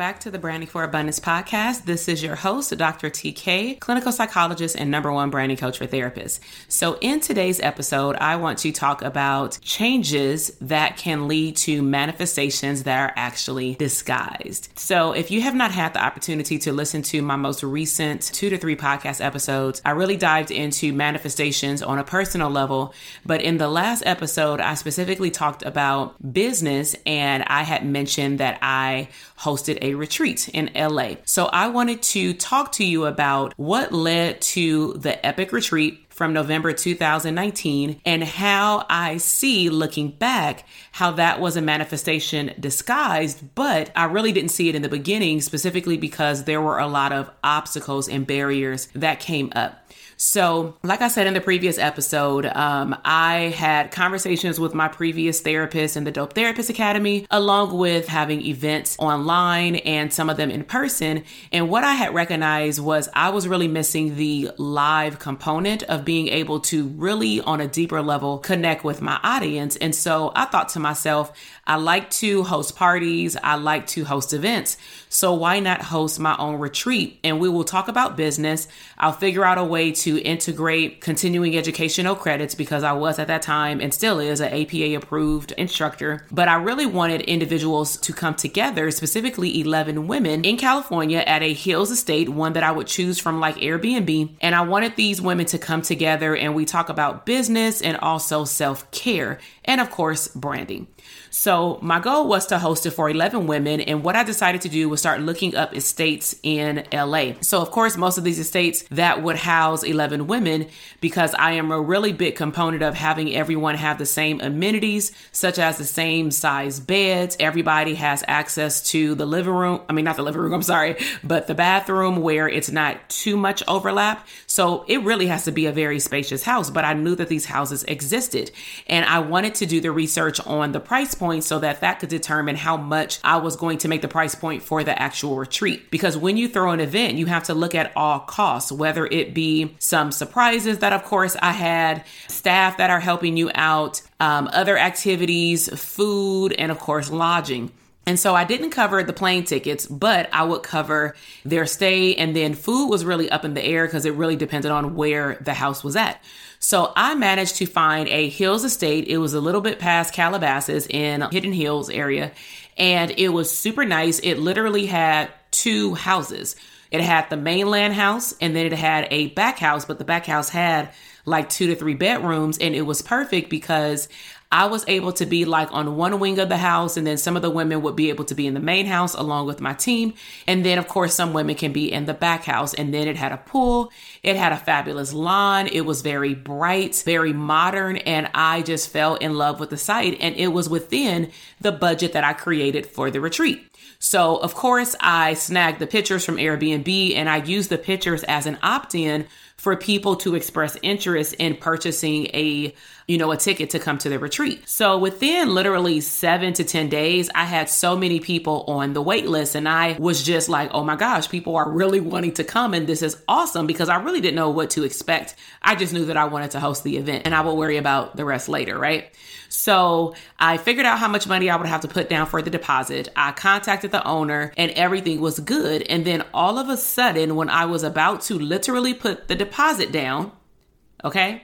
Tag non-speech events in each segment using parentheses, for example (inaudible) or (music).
Back to the Branding for Abundance podcast. This is your host, Dr. TK, clinical psychologist and number one branding coach for therapists. So, in today's episode, I want to talk about changes that can lead to manifestations that are actually disguised. So, if you have not had the opportunity to listen to my most recent two to three podcast episodes, I really dived into manifestations on a personal level. But in the last episode, I specifically talked about business and I had mentioned that I hosted a retreat in LA. So I wanted to talk to you about what led to the epic retreat from November 2019 and how I see looking back how that was a manifestation disguised, but I really didn't see it in the beginning specifically because there were a lot of obstacles and barriers that came up. So, like I said in the previous episode, um, I had conversations with my previous therapist in the Dope Therapist Academy, along with having events online and some of them in person. And what I had recognized was I was really missing the live component of being able to really, on a deeper level, connect with my audience. And so I thought to myself, I like to host parties, I like to host events. So why not host my own retreat? And we will talk about business. I'll figure out a way to integrate continuing educational credits because I was at that time and still is an APA approved instructor. But I really wanted individuals to come together, specifically 11 women in California at a Hills estate, one that I would choose from like Airbnb. And I wanted these women to come together and we talk about business and also self care and of course branding. So my goal was to host it for 11 women. And what I decided to do was start looking up estates in LA. So of course, most of these estates that would house 11 women, because I am a really big component of having everyone have the same amenities, such as the same size beds. Everybody has access to the living room. I mean, not the living room, (laughs) I'm sorry, but the bathroom where it's not too much overlap. So it really has to be a very spacious house. But I knew that these houses existed. And I wanted to do the research on the price point so that that could determine how much I was going to make the price point for the actual retreat. Because when you throw an event, you have to look at all costs, whether it be some surprises that, of course, I had, staff that are helping you out, um, other activities, food, and of course, lodging. And so I didn't cover the plane tickets, but I would cover their stay. And then food was really up in the air because it really depended on where the house was at. So I managed to find a Hills estate. It was a little bit past Calabasas in Hidden Hills area. And it was super nice. It literally had two houses. It had the mainland house and then it had a back house, but the back house had like two to three bedrooms. And it was perfect because I was able to be like on one wing of the house, and then some of the women would be able to be in the main house along with my team. And then, of course, some women can be in the back house. And then it had a pool, it had a fabulous lawn, it was very bright, very modern, and I just fell in love with the site. And it was within the budget that I created for the retreat. So, of course, I snagged the pictures from Airbnb and I used the pictures as an opt in for people to express interest in purchasing a you know, a ticket to come to the retreat. So within literally seven to 10 days, I had so many people on the wait list and I was just like, oh my gosh, people are really wanting to come. And this is awesome because I really didn't know what to expect. I just knew that I wanted to host the event and I will worry about the rest later, right? So I figured out how much money I would have to put down for the deposit. I contacted the owner and everything was good. And then all of a sudden, when I was about to literally put the deposit down, okay,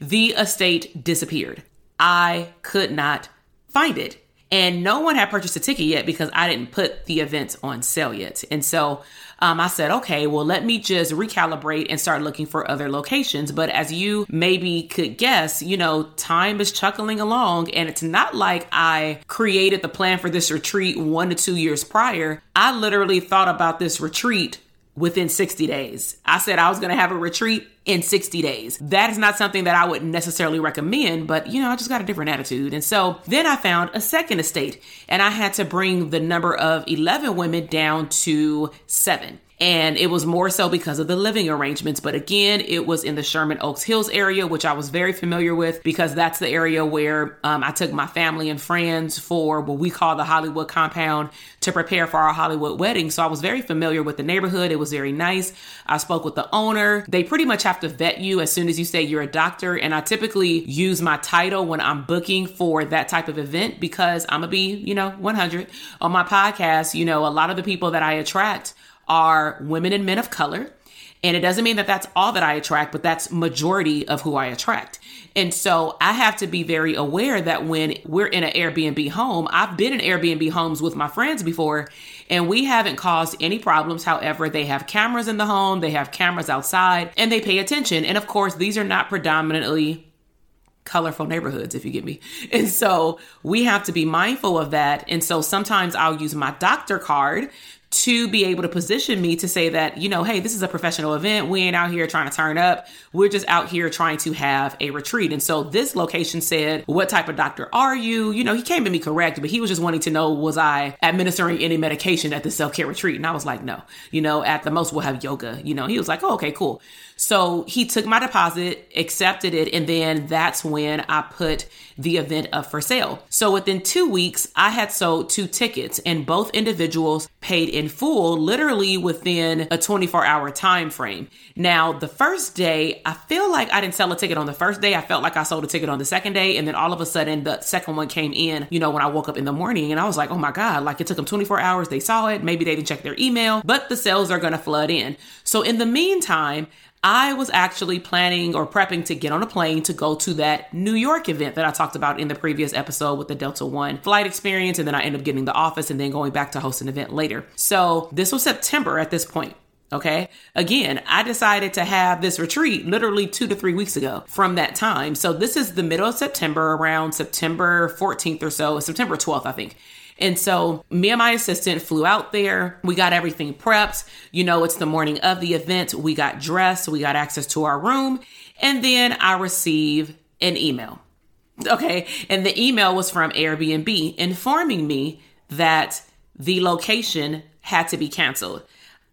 the estate disappeared. I could not find it. And no one had purchased a ticket yet because I didn't put the events on sale yet. And so um, I said, okay, well, let me just recalibrate and start looking for other locations. But as you maybe could guess, you know, time is chuckling along. And it's not like I created the plan for this retreat one to two years prior. I literally thought about this retreat within 60 days. I said I was going to have a retreat in 60 days. That is not something that I would necessarily recommend, but you know, I just got a different attitude. And so then I found a second estate and I had to bring the number of 11 women down to seven. And it was more so because of the living arrangements. But again, it was in the Sherman Oaks Hills area, which I was very familiar with because that's the area where um, I took my family and friends for what we call the Hollywood compound to prepare for our Hollywood wedding. So I was very familiar with the neighborhood. It was very nice. I spoke with the owner. They pretty much have to vet you as soon as you say you're a doctor. And I typically use my title when I'm booking for that type of event because I'm going to be, you know, 100 on my podcast. You know, a lot of the people that I attract are women and men of color. And it doesn't mean that that's all that I attract, but that's majority of who I attract. And so I have to be very aware that when we're in an Airbnb home, I've been in Airbnb homes with my friends before and we haven't caused any problems. However, they have cameras in the home, they have cameras outside, and they pay attention. And of course, these are not predominantly colorful neighborhoods, if you get me. (laughs) And so we have to be mindful of that. And so sometimes I'll use my doctor card to be able to position me to say that, you know, hey, this is a professional event. We ain't out here trying to turn up. We're just out here trying to have a retreat. And so this location said, what type of doctor are you? You know, he came to me correct, but he was just wanting to know, was I administering any medication at the self care retreat? And I was like, no, you know, at the most we'll have yoga, you know, he was like, oh, okay, cool. So he took my deposit, accepted it, and then that's when I put the event up for sale. So within two weeks, I had sold two tickets, and both individuals paid in full, literally within a 24 hour time frame. Now, the first day, I feel like I didn't sell a ticket on the first day. I felt like I sold a ticket on the second day, and then all of a sudden, the second one came in, you know, when I woke up in the morning, and I was like, oh my God, like it took them 24 hours. They saw it. Maybe they didn't check their email, but the sales are going to flood in. So in the meantime, I was actually planning or prepping to get on a plane to go to that New York event that I talked about in the previous episode with the Delta One flight experience. And then I ended up getting the office and then going back to host an event later. So this was September at this point. Okay. Again, I decided to have this retreat literally two to three weeks ago from that time. So this is the middle of September, around September 14th or so, September 12th, I think. And so me and my assistant flew out there. We got everything prepped. You know, it's the morning of the event. We got dressed, we got access to our room, and then I receive an email. Okay. And the email was from Airbnb informing me that the location had to be canceled.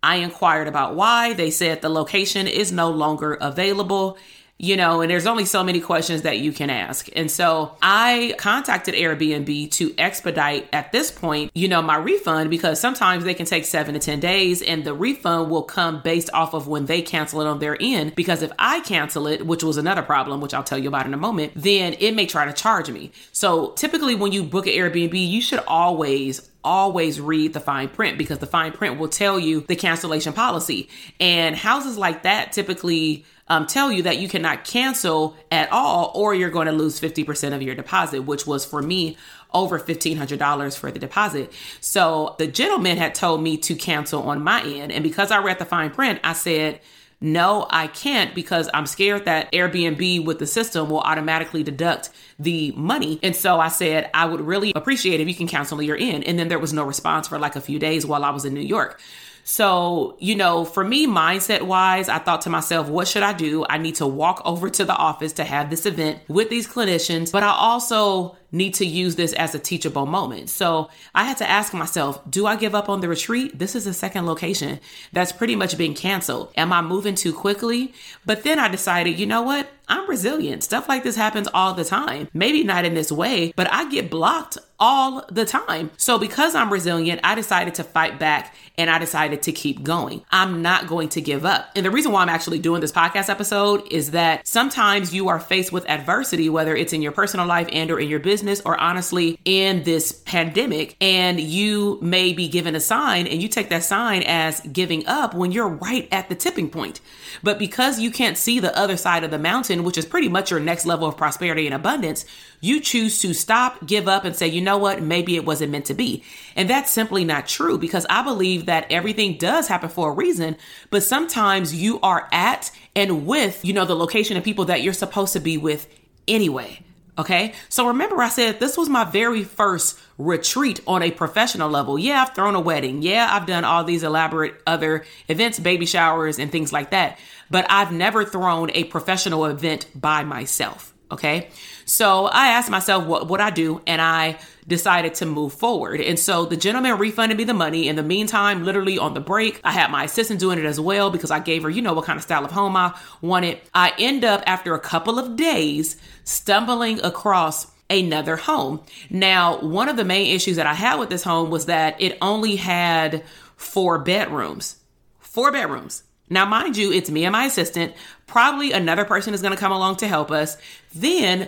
I inquired about why. They said the location is no longer available you know, and there's only so many questions that you can ask. And so I contacted Airbnb to expedite at this point, you know, my refund because sometimes they can take seven to 10 days and the refund will come based off of when they cancel it on their end. Because if I cancel it, which was another problem, which I'll tell you about in a moment, then it may try to charge me. So typically when you book an Airbnb, you should always always read the fine print because the fine print will tell you the cancellation policy. And houses like that typically um, tell you that you cannot cancel at all or you're going to lose 50% of your deposit, which was for me over $1,500 for the deposit. So the gentleman had told me to cancel on my end. And because I read the fine print, I said, no, I can't because I'm scared that Airbnb with the system will automatically deduct the money. And so I said, I would really appreciate if you can cancel your end. And then there was no response for like a few days while I was in New York. So, you know, for me, mindset wise, I thought to myself, what should I do? I need to walk over to the office to have this event with these clinicians, but I also need to use this as a teachable moment. So I had to ask myself, do I give up on the retreat? This is the second location that's pretty much been canceled. Am I moving too quickly? But then I decided, you know what? I'm resilient. Stuff like this happens all the time. Maybe not in this way, but I get blocked all the time. So because I'm resilient, I decided to fight back and I decided to keep going. I'm not going to give up. And the reason why I'm actually doing this podcast episode is that sometimes you are faced with adversity, whether it's in your personal life and or in your business or honestly in this pandemic, and you may be given a sign and you take that sign as giving up when you're right at the tipping point. But because you can't see the other side of the mountain, which is pretty much your next level of prosperity and abundance, you choose to stop, give up, and say, you know what, maybe it wasn't meant to be. And that's simply not true because I believe that everything does happen for a reason, but sometimes you are at and with, you know, the location of people that you're supposed to be with anyway. Okay. So remember, I said this was my very first retreat on a professional level. Yeah, I've thrown a wedding. Yeah, I've done all these elaborate other events, baby showers, and things like that. But I've never thrown a professional event by myself. Okay. So I asked myself what would I do and I decided to move forward. And so the gentleman refunded me the money. In the meantime, literally on the break, I had my assistant doing it as well because I gave her, you know, what kind of style of home I wanted. I end up after a couple of days stumbling across another home. Now, one of the main issues that I had with this home was that it only had four bedrooms. Four bedrooms. Now, mind you, it's me and my assistant. Probably another person is going to come along to help us. Then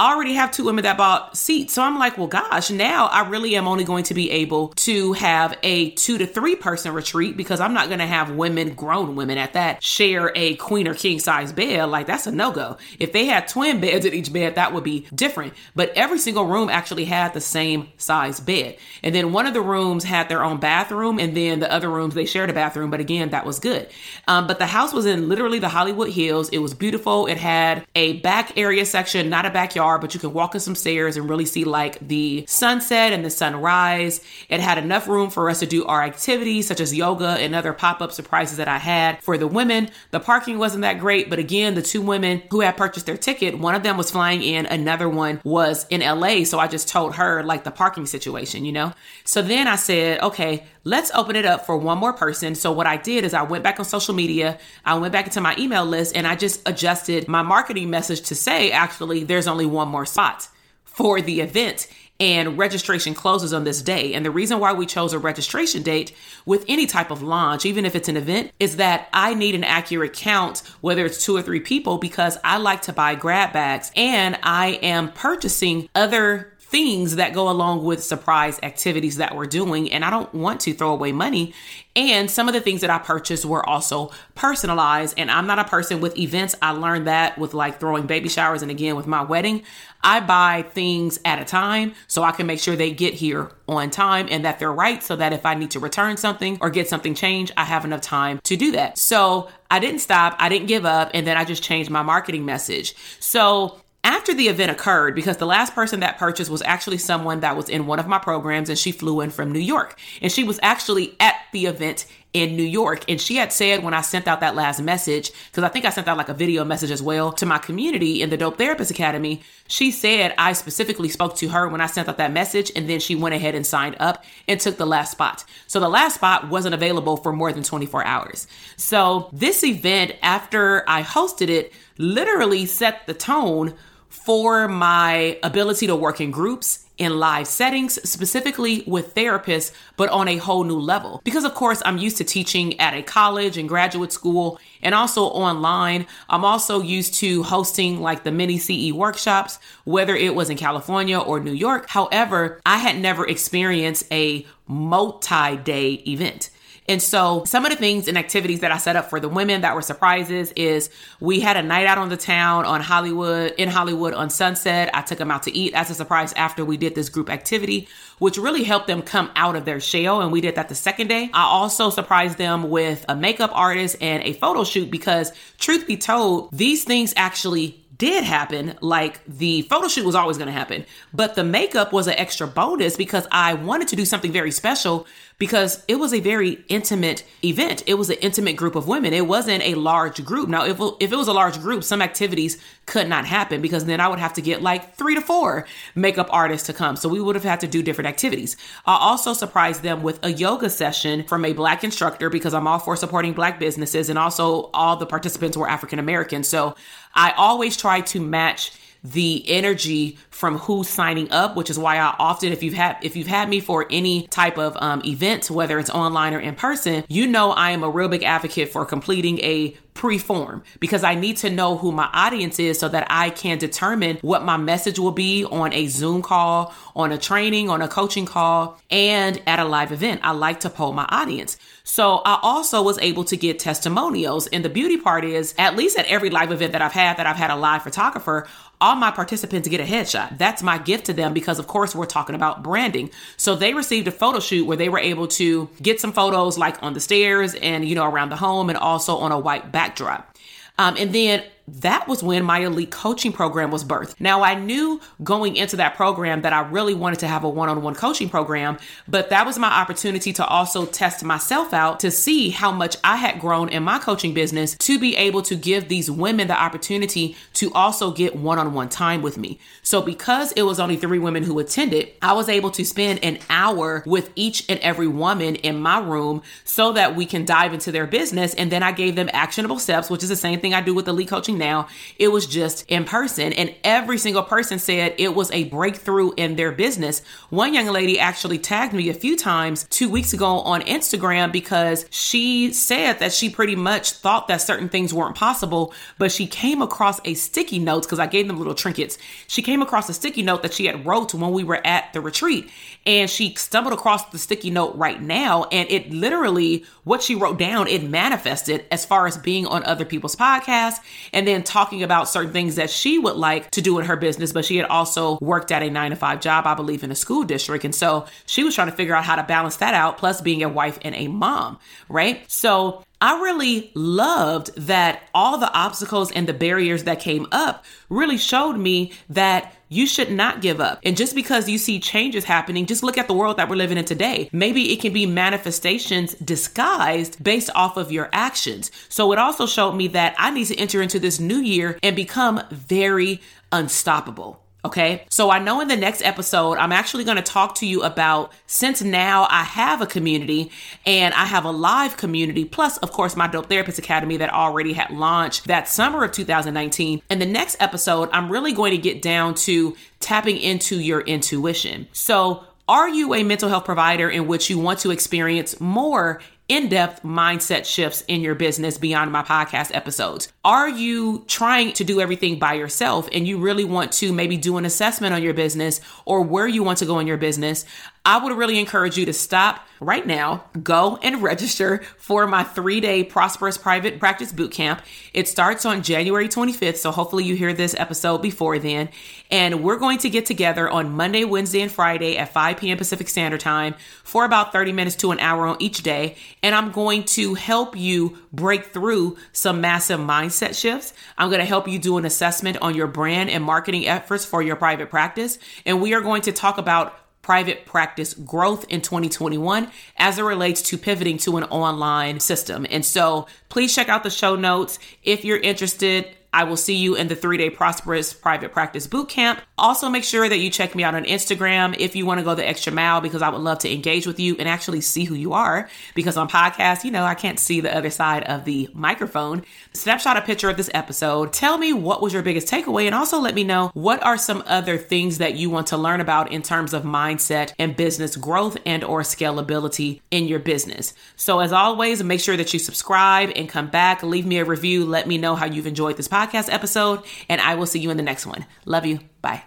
Already have two women that bought seats. So I'm like, well, gosh, now I really am only going to be able to have a two to three person retreat because I'm not going to have women, grown women at that, share a queen or king size bed. Like, that's a no go. If they had twin beds at each bed, that would be different. But every single room actually had the same size bed. And then one of the rooms had their own bathroom, and then the other rooms, they shared a bathroom. But again, that was good. Um, but the house was in literally the Hollywood Hills. It was beautiful. It had a back area section, not a backyard but you can walk in some stairs and really see like the sunset and the sunrise. It had enough room for us to do our activities such as yoga and other pop-up surprises that I had for the women. The parking wasn't that great, but again, the two women who had purchased their ticket, one of them was flying in, another one was in LA, so I just told her like the parking situation, you know? So then I said, okay, let's open it up for one more person. So what I did is I went back on social media, I went back into my email list and I just adjusted my marketing message to say actually there's only one more spot for the event and registration closes on this day. And the reason why we chose a registration date with any type of launch, even if it's an event, is that I need an accurate count, whether it's two or three people, because I like to buy grab bags and I am purchasing other things that go along with surprise activities that we're doing. And I don't want to throw away money. And some of the things that I purchased were also personalized. And I'm not a person with events. I learned that with like throwing baby showers. And again, with my wedding, I buy things at a time so I can make sure they get here on time and that they're right so that if I need to return something or get something changed, I have enough time to do that. So I didn't stop, I didn't give up, and then I just changed my marketing message. So after the event occurred, because the last person that purchased was actually someone that was in one of my programs and she flew in from New York. And she was actually at the event in New York. And she had said when I sent out that last message, because I think I sent out like a video message as well to my community in the Dope Therapist Academy, she said I specifically spoke to her when I sent out that message. And then she went ahead and signed up and took the last spot. So the last spot wasn't available for more than 24 hours. So this event, after I hosted it, literally set the tone for my ability to work in groups in live settings, specifically with therapists, but on a whole new level. Because, of course, I'm used to teaching at a college and graduate school and also online. I'm also used to hosting like the mini CE workshops, whether it was in California or New York. However, I had never experienced a multi day event. And so some of the things and activities that I set up for the women that were surprises is we had a night out on the town on Hollywood, in Hollywood on Sunset. I took them out to eat as a surprise after we did this group activity, which really helped them come out of their shell. And we did that the second day. I also surprised them with a makeup artist and a photo shoot because truth be told, these things actually did happen, like the photo shoot was always going to happen, but the makeup was an extra bonus because I wanted to do something very special because it was a very intimate event. It was an intimate group of women. It wasn't a large group. Now, if, if it was a large group, some activities could not happen because then I would have to get like three to four makeup artists to come. So we would have had to do different activities. I also surprised them with a yoga session from a black instructor because I'm all for supporting black businesses and also all the participants were African American. So I always try to match the energy from who's signing up, which is why I often, if you've had if you've had me for any type of um, event, whether it's online or in person, you know I am a real big advocate for completing a pre-form because I need to know who my audience is so that I can determine what my message will be on a Zoom call, on a training, on a coaching call, and at a live event. I like to poll my audience. So I also was able to get testimonials. And the beauty part is, at least at every live event that I've had, that I've had a live photographer, all my participants get a headshot. That's my gift to them because, of course, we're talking about branding. So they received a photo shoot where they were able to get some photos like on the stairs and, you know, around the home and also on a white backdrop. Um, and then that was when my elite coaching program was birthed. Now, I knew going into that program that I really wanted to have a one on one coaching program, but that was my opportunity to also test myself out to see how much I had grown in my coaching business to be able to give these women the opportunity to also get one on one time with me. So, because it was only three women who attended, I was able to spend an hour with each and every woman in my room so that we can dive into their business. And then I gave them actionable steps, which is the same thing I do with elite coaching now. It was just in person. And every single person said it was a breakthrough in their business. One young lady actually tagged me a few times two weeks ago on Instagram because she said that she pretty much thought that certain things weren't possible, but she came across a sticky note because I gave them little trinkets. She came across a sticky note that she had wrote when we were at the retreat and she stumbled across the sticky note right now and it literally what she wrote down it manifested as far as being on other people's podcasts and then talking about certain things that she would like to do in her business, but she had also worked at a nine to five job, I believe, in a school district. And so she was trying to figure out how to balance that out, plus being a wife and a mom, right? So I really loved that all the obstacles and the barriers that came up really showed me that you should not give up. And just because you see changes happening, just look at the world that we're living in today. Maybe it can be manifestations disguised based off of your actions. So it also showed me that I need to enter into this new year and become very unstoppable. Okay. So I know in the next episode, I'm actually going to talk to you about since now I have a community and I have a live community, plus, of course, my Dope Therapist Academy that already had launched that summer of 2019. In the next episode, I'm really going to get down to tapping into your intuition. So, are you a mental health provider in which you want to experience more in depth mindset shifts in your business beyond my podcast episodes? Are you trying to do everything by yourself and you really want to maybe do an assessment on your business or where you want to go in your business? I would really encourage you to stop right now, go and (laughs) register for my three day Prosperous Private Practice Bootcamp. It starts on January 25th, so hopefully you hear this episode before then. And we're going to get together on Monday, Wednesday, and Friday at 5 p.m. Pacific Standard Time for about 30 minutes to an hour on each day. And I'm going to help you break through some massive mindset shifts. I'm going to help you do an assessment on your brand and marketing efforts for your private practice. And we are going to talk about private practice growth in 2021 as it relates to pivoting to an online system. And so please check out the show notes if you're interested. I will see you in the three day prosperous private practice boot camp. Also, make sure that you check me out on Instagram if you want to go the extra mile because I would love to engage with you and actually see who you are. Because on podcasts, you know, I can't see the other side of the microphone. Snapshot a picture of this episode. Tell me what was your biggest takeaway and also let me know what are some other things that you want to learn about in terms of mindset and business growth and or scalability in your business. So as always, make sure that you subscribe and come back, leave me a review, let me know how you've enjoyed this podcast podcast episode, and I will see you in the next one. Love you. Bye.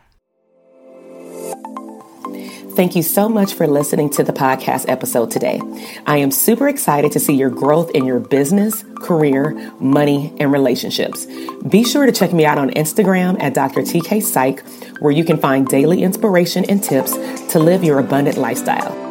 Thank you so much for listening to the podcast episode today. I am super excited to see your growth in your business, career, money, and relationships. Be sure to check me out on Instagram at Dr. TK Psych, where you can find daily inspiration and tips to live your abundant lifestyle.